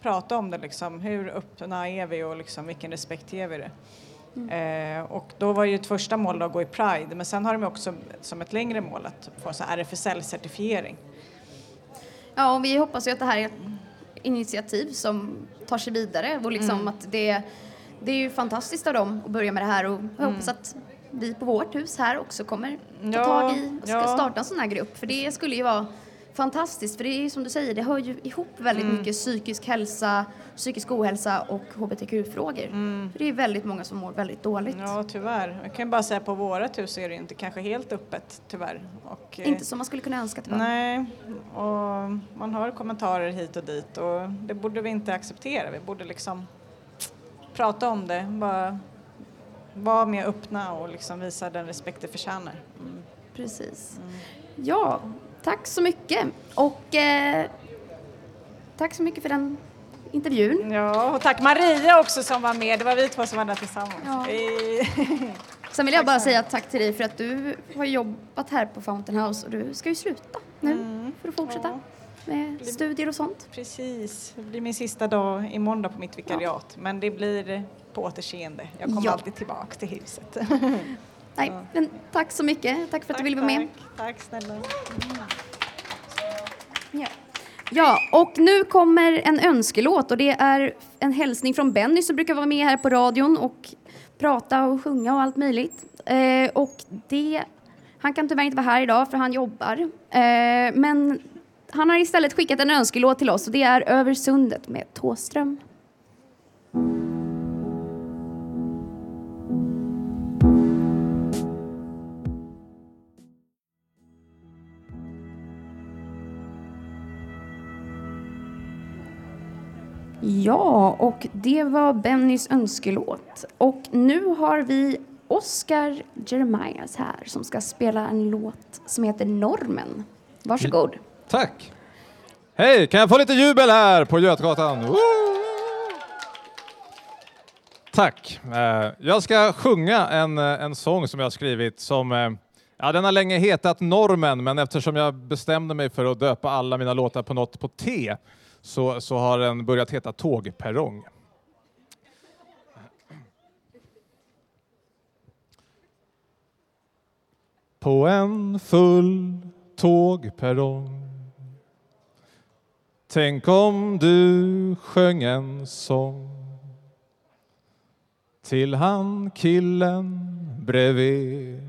prata om det liksom hur öppna är vi och liksom vilken respekt ger vi det. Eh, och då var ju ett första mål att gå i Pride, men sen har de också som ett längre mål att få RFSL-certifiering. Ja, och vi hoppas ju att det här är ett initiativ som tar sig vidare och liksom Mm. att det, det är ju fantastiskt av dem att börja med det här och jag hoppas att vi på vårt hus här också kommer ta Ja, tag i och ska ja. starta en sån här grupp för det skulle ju vara fantastiskt för det är som du säger, det hör ju ihop väldigt Mm. mycket psykisk hälsa, psykisk ohälsa och hbtq-frågor. För det är väldigt många som mår väldigt dåligt. Mm. Ja, tyvärr. Jag kan bara säga på vårat hus är det inte kanske helt öppet, tyvärr. Och, eh, Inte som man skulle kunna önska tyvärr. Nej, och man hör kommentarer hit och dit och det borde vi inte acceptera. Vi borde liksom prata om det, bara vara mer öppna och liksom visa den respekt det förtjänar. Mm. Precis. Ja, tack så mycket. Och eh, tack så mycket för den intervjun. Ja, och tack Maria också som var med. Det var vi två som var där tillsammans. Ja. Sen vill jag bara säga tack till dig för att du har jobbat här på Fountain House och du ska ju sluta nu för att fortsätta med studier och sånt. Precis, det blir min sista dag imorgon då på mitt vikariat. Men det blir på återseende. Jag kommer Ja. alltid tillbaka till huset. Nej, men tack så mycket. Tack för att du ville vara med. Tack snälla. Ja. ja, och nu kommer en önskelåt och det är en hälsning från Benny som brukar vara med här på radion och prata och sjunga och allt möjligt. Eh, och det, han kan tyvärr inte vara här idag för han jobbar. Eh, men han har istället skickat en önskelåt till oss och det är Över sundet med Tåström. Ja, och det var Bennys önskelåt. Och nu har vi Oscar Jeremias här som ska spela en låt som heter Normen. Varsågod. Tack! Hej, kan jag få lite jubel här på Götgatan? Woo! Tack. Eh, jag ska sjunga en, eh, en sång som jag har skrivit som eh, Ja, den har länge hetat Normen, men eftersom jag bestämde mig för att döpa alla mina låtar på något på T så, så har den börjat heta Tågperrong. På en full tågperrong. Tänk om du sjöng en sång. Till han killen bredvid.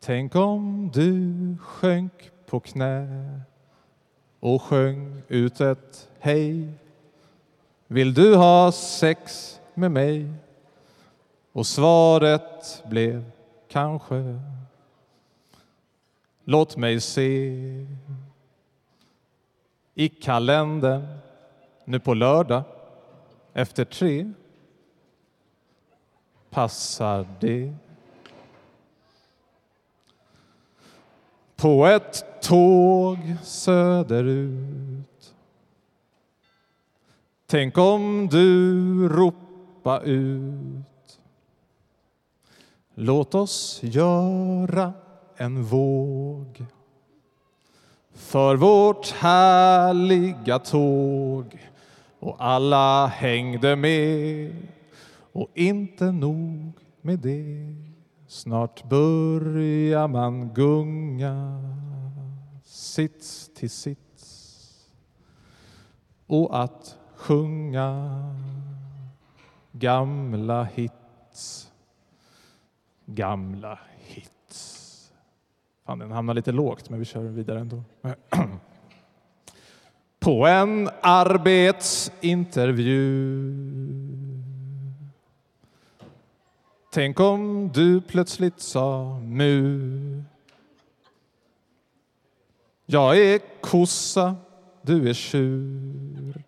Tänk om du sjönk på knä och sjöng ut ett hej. Vill du ha sex med mig? Och svaret blev kanske Låt mig se. I kalendern nu på lördag efter tre passar det. På ett tåg söderut. Tänk om du ropa ut. Låt oss göra en våg för vårt härliga tåg. Och alla hängde med. Och inte nog med det. Snart börjar man gunga sits till sits och att sjunga gamla hits. Gamla hits. Fan, den hamnar lite lågt, men vi kör vidare ändå. På en arbetsintervju. Tänk om du plötsligt sa mu. Jag är kossa, du är tjur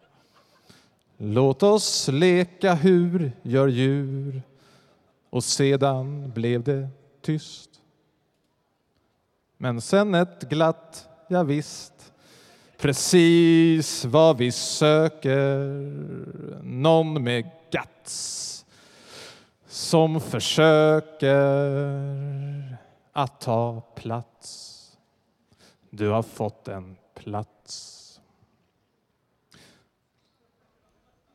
Låt oss leka hur gör djur och sedan blev det tyst men sen ett glatt, ja visst, precis vad vi söker. Någon med guts som försöker att ta plats. Du har fått en plats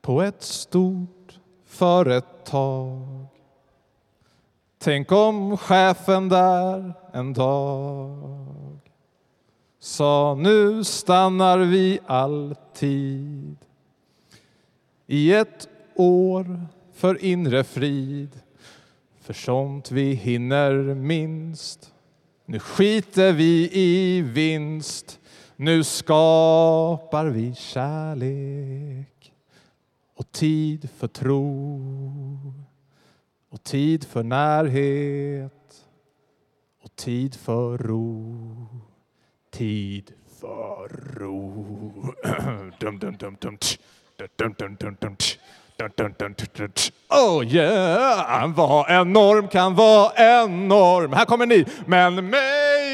på ett stort företag Tänk om chefen där en dag sa nu stannar vi alltid i ett år för inre frid för sånt vi hinner minst. Nu skiter vi i vinst. Nu skapar vi kärlek och tid för tro och tid för närhet och tid för ro. Tid för ro. dum, dum, dum, dum, tsch. Dum, dum, dum, dum, dum, Dun, tsch. Oh yeah! Vad en norm kan vara enorm. Här kommer ni. Men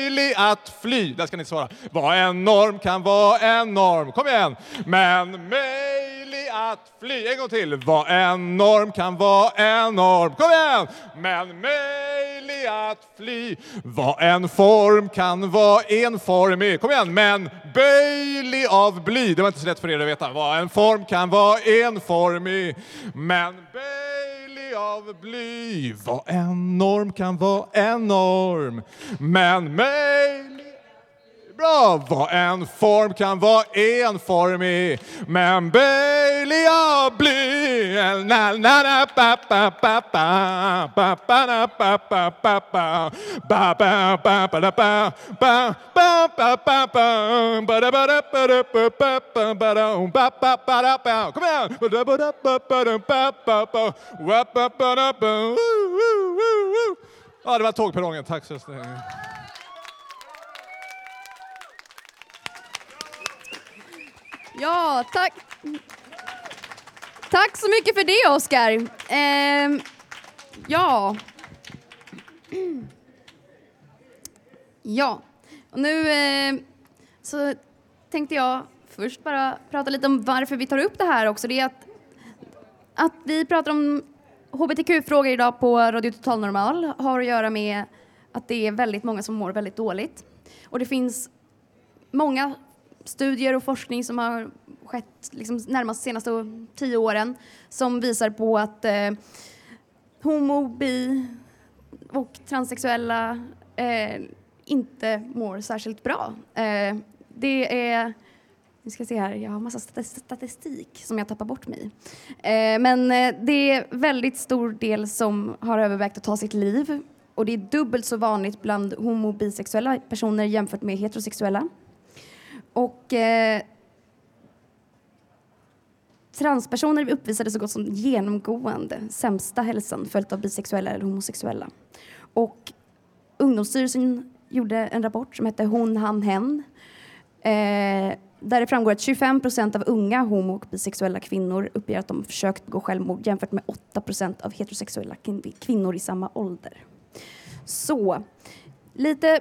möjlig att fly. Där ska ni svara. Vad en norm kan vara en norm. Kom igen. Men möjlig att fly. En gång till. Vad en norm kan vara en norm. Kom igen. Men möjlig att fly. Vad en form kan vara enformig. Kom igen. Men böjlig av bly. Det var inte så lätt för er att veta. Vad en form kan vara enformig. Men böjlig av bly. Vad en norm kan vara enorm. Men möjlig Bra, vad en form kan vara enformig men Bailey jag blir na na na ba ba ba. pa pa pa na pa pa pa pa ba ba ba ba da ba ba ba ba ba ba ba da ba da ba da ba ba ba ba da ba ba ba da ba Kom igen! Ba da ba da ba ba da ba ba ba wa ba ba da ba Ja, det var tågperrongen. Tack så mycket. Ja, tack. Tack så mycket för det, Oskar. Eh, ja. Ja, och nu eh, så tänkte jag först bara prata lite om varför vi tar upp det här också. Det är att, att vi pratar om hbtq-frågor idag på Radio Total Normal har att göra med att det är väldigt många som mår väldigt dåligt. Och det finns många studier och forskning som har skett liksom närmast senaste tio åren som visar på att eh, homo, bi och transsexuella eh, inte mår särskilt bra. Eh, det är nu ska jag se här, jag har massa statistik som jag tappar bort mig i. eh, Men eh, det är väldigt stor del som har övervägt att ta sitt liv och det är dubbelt så vanligt bland homo och bisexuella personer jämfört med heterosexuella. Och eh, transpersoner uppvisade så gott som genomgående sämsta hälsan följt av bisexuella eller homosexuella. Och Ungdomsstyrelsen gjorde en rapport som hette Hon, han, hen. Eh, där det framgår att 25 procent av unga homo och bisexuella kvinnor uppger att de försökt begå självmord jämfört med 8 procent av heterosexuella kvinnor i samma ålder. Så, lite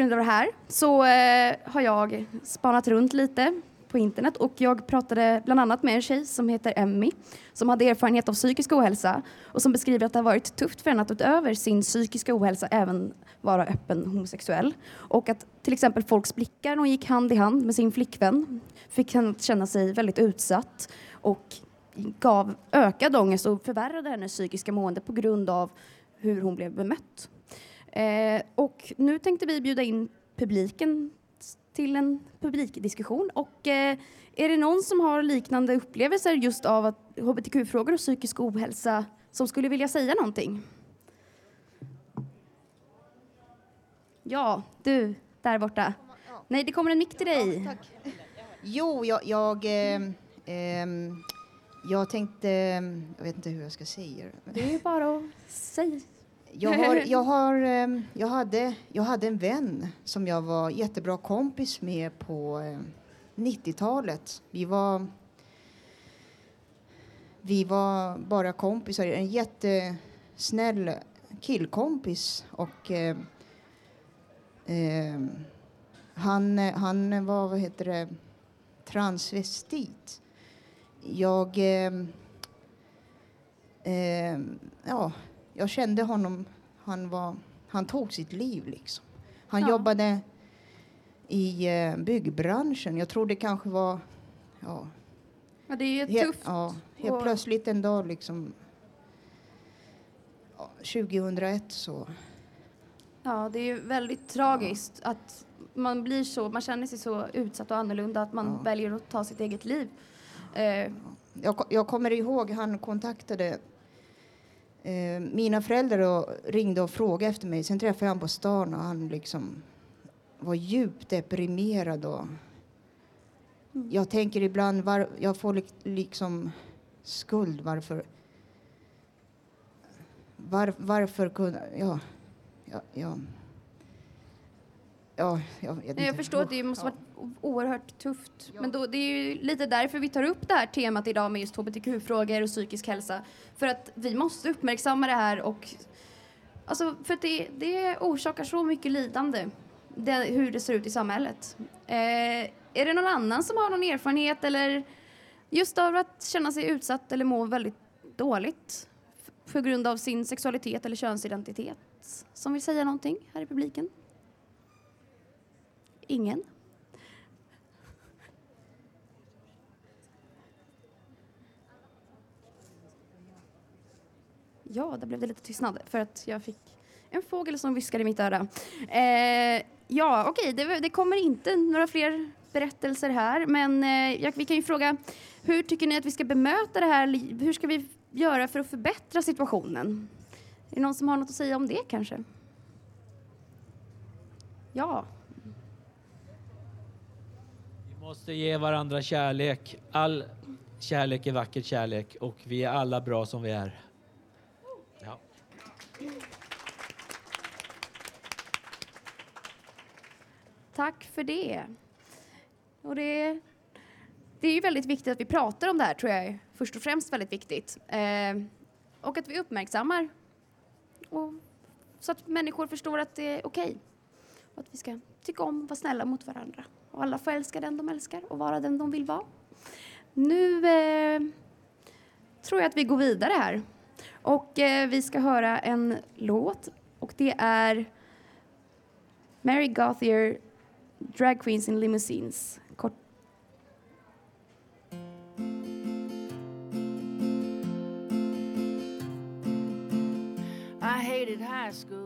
grund av det här så eh, har jag spanat runt lite på internet och jag pratade bland annat med en tjej som heter Emmy som hade erfarenhet av psykisk ohälsa och som beskriver att det har varit tufft för henne att utöver sin psykiska ohälsa även vara öppen homosexuell och att till exempel folks blickar när hon gick hand i hand med sin flickvän fick henne att känna sig väldigt utsatt och gav ökad ångest och förvärrade hennes psykiska mående på grund av hur hon blev bemött. Eh, och nu tänkte vi bjuda in publiken till en publikdiskussion. Och eh, är det någon som har liknande upplevelser just av att hbtq-frågor och psykisk ohälsa som skulle vilja säga någonting? Ja, du där borta. Nej, det kommer en mick till dig. Jo, jag, jag, eh, ehm, jag tänkte... Jag vet inte hur jag ska säga det. Det är bara att säga. Jag, har, jag, har, ehm, jag, hade, jag hade en vän som jag var jättebra kompis med på eh, 90-talet. Vi var, vi var bara kompisar. En jättesnäll killkompis. Och, eh, han, han var, vad heter det, transvestit. Jag... ehm, ja, jag kände honom. Han, var, han tog sitt liv, liksom. Han Ja. jobbade i eh, byggbranschen. Jag tror det kanske var... Ja, Ja, det är he- tufft. Ja, helt Och- plötsligt en dag, liksom... Ja, 2001 så... Ja, det är väldigt tragiskt att man blir så, man känner sig så utsatt och annorlunda att man väljer att ta sitt eget liv. Eh, Jag, jag kommer ihåg han kontaktade eh, mina föräldrar ringde och frågade efter mig. Sen träffade jag honom på stan och han liksom var djupt deprimerad. Och jag tänker ibland, var, jag får lik, liksom skuld varför var, varför kunde... Ja, ja, ja. Ja, jag vet inte. jag förstår att det måste vara oerhört tufft. Men då, det är ju lite därför vi tar upp det här temat idag med just hbtq-frågor och psykisk hälsa. För att vi måste uppmärksamma det här och alltså, för att det, det orsakar så mycket lidande, det, hur det ser ut i samhället. Eh, är det någon annan som har någon erfarenhet eller just av att känna sig utsatt eller må väldigt dåligt på grund av sin sexualitet eller könsidentitet som vill säga någonting här i publiken? Ingen? Ja, där blev det lite tystnad för att jag fick en fågel som viskade i mitt öra. Eh, ja, okej, det, det kommer inte några fler berättelser här, men eh, jag, vi kan ju fråga hur tycker ni att vi ska bemöta det här? Hur ska vi göra för att förbättra situationen? Är det någon som har något att säga om det kanske? Ja. Vi måste ge varandra kärlek. All kärlek är vacker kärlek och vi är alla bra som vi är. Ja. Tack för det. Och det, det är ju väldigt viktigt att vi pratar om det här, tror jag först och främst väldigt viktigt. Eh, och att vi uppmärksammar. Och, så att människor förstår att det är okej. Och att vi ska tycka om och vara snälla mot varandra. Och alla får älska den de älskar och vara den de vill vara. Nu eh, tror jag att vi går vidare här. Och eh, vi ska höra en låt. Och det är Mary Gauthier, Drag Queens in Limousines. Kort. I hated high school.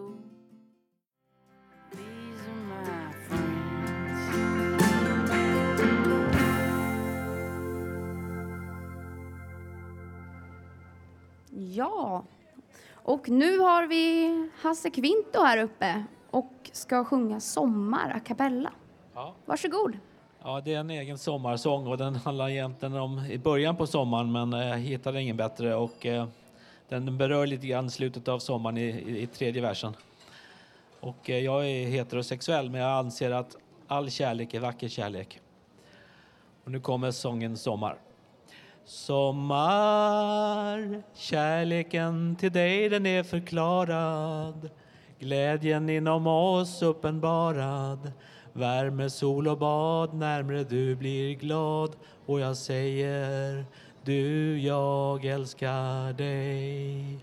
Ja. Och nu har vi Hasse Kvinto här uppe och ska sjunga Sommar a cappella. Ja. Varsågod. Ja, det är en egen sommarsång och den handlar egentligen om i början på sommaren men eh, jag hittade ingen bättre och eh, den berör lite grann slutet av sommaren i, i, i tredje versen. Och eh, jag är heterosexuell men jag anser att all kärlek är vacker kärlek. Och nu kommer sången Sommar. Sommar, kärleken till dig den är förklarad. Glädjen inom oss uppenbarad. Värme, sol och bad, närmre du blir glad. Och jag säger du, jag älskar dig.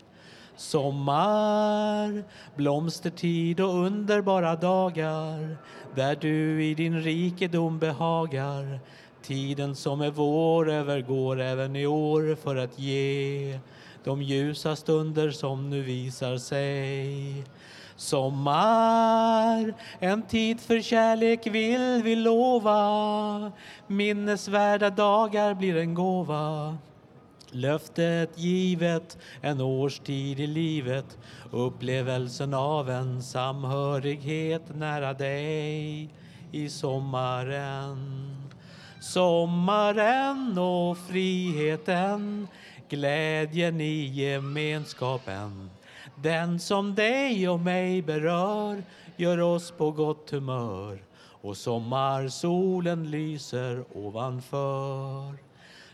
Sommar, blomstertid och underbara dagar. Där du i din rikedom behagar. Tiden som är vår övergår även i år för att ge de ljusa stunder som nu visar sig. Sommar, en tid för kärlek vill vi lova. Minnesvärda dagar blir en gåva. Löftet givet, en årstid i livet upplevelsen av en samhörighet nära dig i sommaren. Sommaren och friheten, glädjen i gemenskapen. Den som dig och mig berör gör oss på gott humör och sommarsolen lyser ovanför.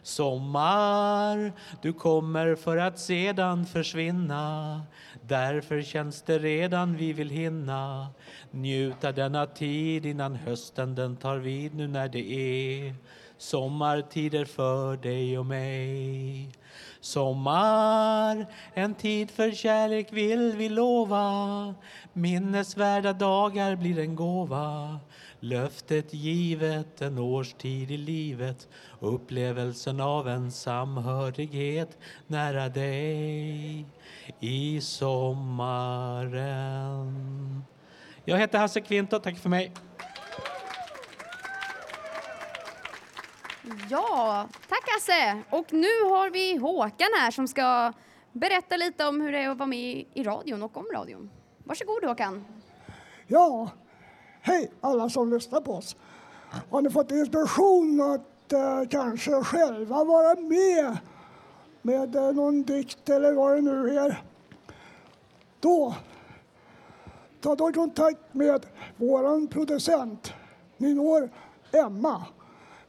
Sommar, du kommer för att sedan försvinna. Därför känns det redan vi vill hinna njuta denna tid innan hösten den tar vid nu när det är sommartider för dig och mig. Sommar, en tid för kärlek vill vi lova. Minnesvärda dagar blir en gåva. Löftet givet, en årstid i livet upplevelsen av en samhörighet nära dig i sommaren. Jag heter Hasse Kvinto, tack för mig. Ja, tack Hasse. Och nu har vi Håkan här som ska berätta lite om hur det är att vara med i radion och om radion. Varsågod Håkan. Ja, hej alla som lyssnar på oss. Har ni fått inspiration att eh, kanske själva vara med med eh, någon dikt eller vad det nu är? Då, ta då kontakt med vår producent. Ni når Emma.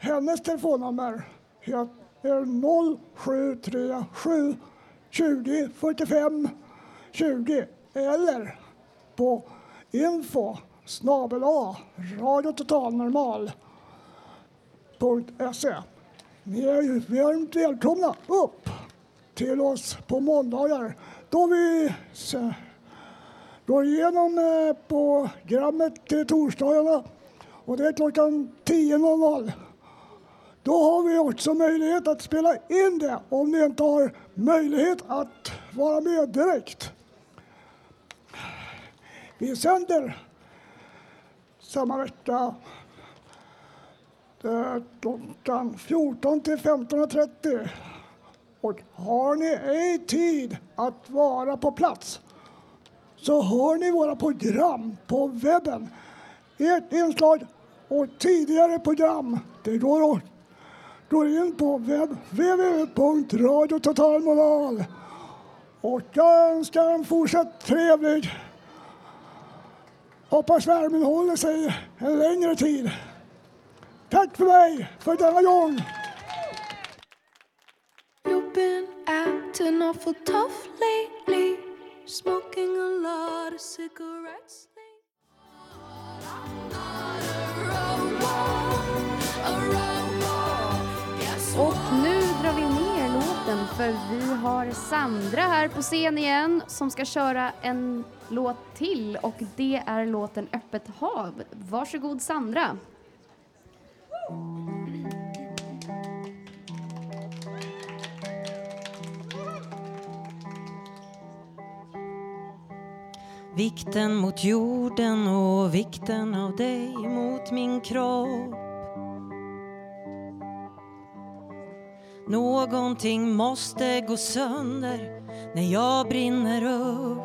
Hennes telefonnummer är 0737 20 45 20 eller på info snabel a radiototalnormal.se. Ni är ju varmt välkomna upp till oss på måndagar då vi går igenom eh, programmet till torsdagarna och det är klockan 10.00. Då har vi också möjlighet att spela in det om ni inte har möjlighet att vara med direkt. Vi sänder samma vecka eh, klockan 14 till 15.30. Och har ni ej tid att vara på plats så hör ni våra program på webben. Ert inslag och tidigare program det går, att- Gå in på www.radiototalmoral. Och jag önskar en fortsatt trevlig Hoppas värmen håller sig en längre tid. Tack för mig för denna gång. You've been acting awful tough lately, smoking a lot of cigarettes. För vi har Sandra här på scen igen som ska köra en låt till och det är låten Öppet hav. Varsågod Sandra. Vikten mot jorden och vikten av dig mot min kropp Någonting måste gå sönder när jag brinner upp.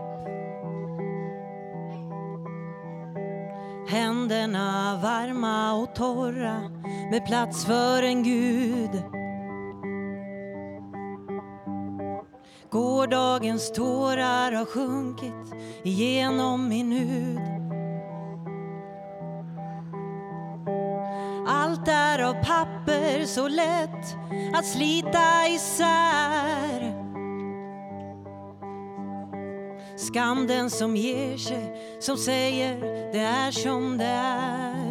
Händerna varma och torra med plats för en gud. Gårdagens tårar har sjunkit igenom min hud. Bitar av papper så lätt att slita isär. Skam den som ger sig, som säger det är som det är.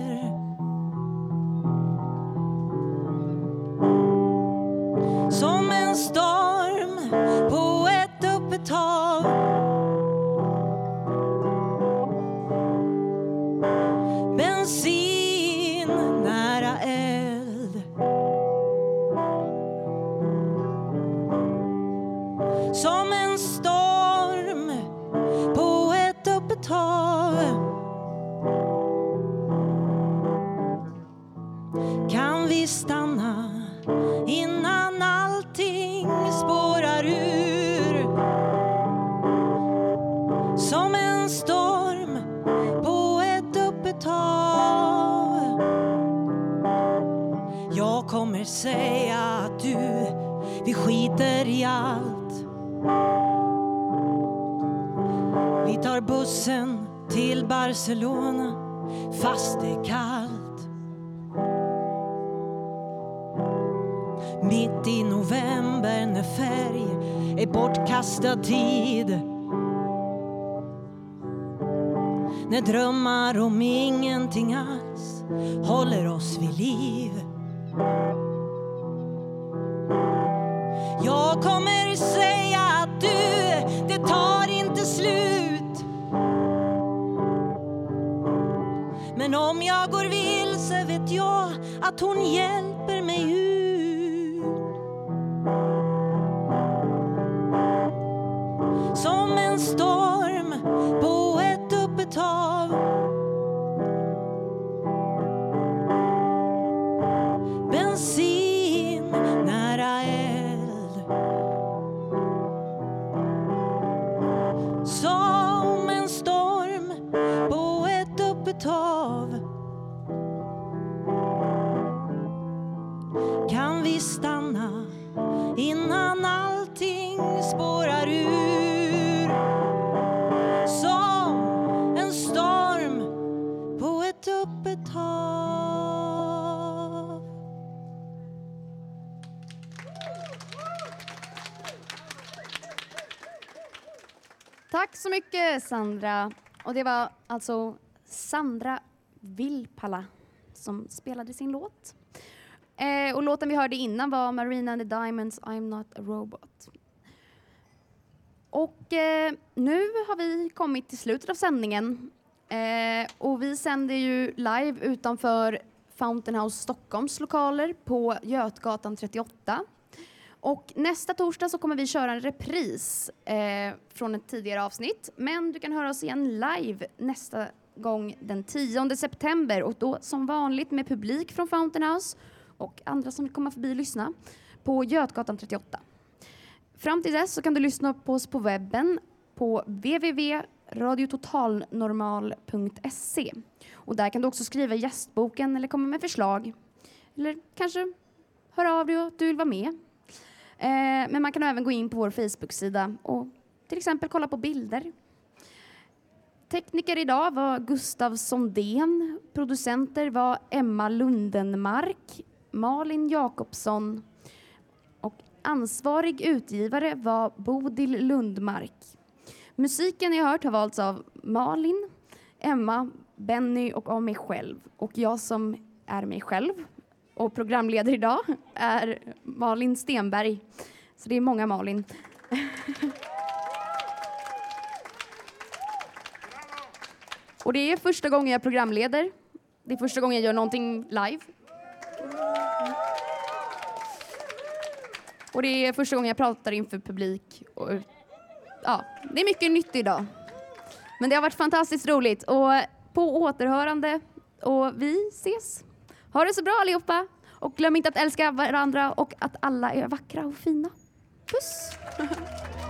Säga att du, vi skiter i allt. Vi tar bussen till Barcelona fast det är kallt. Mitt i november när färg är bortkastad tid. När drömmar om ingenting alls håller oss vid liv. Jag kommer säga att du, det tar inte slut? Men om jag går vilse vet jag att hon hjälper mig ut. Som en storm på ett öppet hav. Tack så mycket Sandra. Och det var alltså Sandra Vilpala som spelade sin låt. Eh, och låten vi hörde innan var Marina and the Diamonds I'm not a robot. Och eh, nu har vi kommit till slutet av sändningen. Eh, och vi sänder ju live utanför Fountain House Stockholms lokaler på Götgatan 38. Och nästa torsdag så kommer vi köra en repris eh, från ett tidigare avsnitt. Men du kan höra oss igen live nästa gång den 10 september och då som vanligt med publik från Fountain House och andra som vill komma förbi och lyssna på Götgatan 38. Fram till dess så kan du lyssna på oss på webben på www.radiototalnormal.se och där kan du också skriva i gästboken eller komma med förslag eller kanske höra av dig och att du vill vara med. Eh, men man kan även gå in på vår Facebook-sida och till exempel kolla på bilder. Tekniker idag var Gustav Sondén. Producenter var Emma Lundenmark, Malin Jakobsson och ansvarig utgivare var Bodil Lundmark. Musiken ni har hört har valts av Malin, Emma, Benny och av mig själv. Och jag som är mig själv och programledare idag är Malin Stenberg. Så det är många Malin. Och det är första gången jag programleder. Det är första gången jag gör någonting live. Och det är första gången jag pratar inför publik. Och, ja, det är mycket nytt idag. Men det har varit fantastiskt roligt. Och på återhörande. Och vi ses. Ha det så bra allihopa. Och glöm inte att älska varandra och att alla är vackra och fina. Puss!